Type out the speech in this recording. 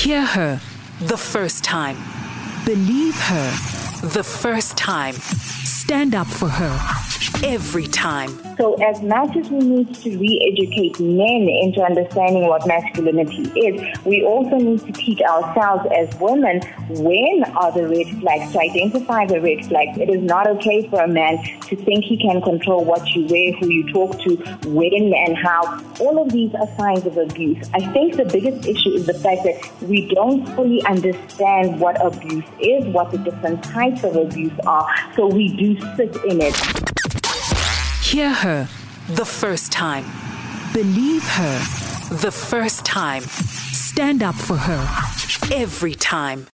Hear her the first time. Believe her the first time. Stand up for her every time. So, as much as we need to re educate men into understanding what masculinity is, we also need to teach ourselves as women when are the red flags, to identify the red flags. It is not okay for a man to think he can control what you wear, who you talk to, when and how. All of these are signs of abuse. I think the biggest issue is the fact that we don't fully understand what abuse is, what the different types of abuse are, so we do sit in it. Hear her the first time. Believe her the first time. Stand up for her every time.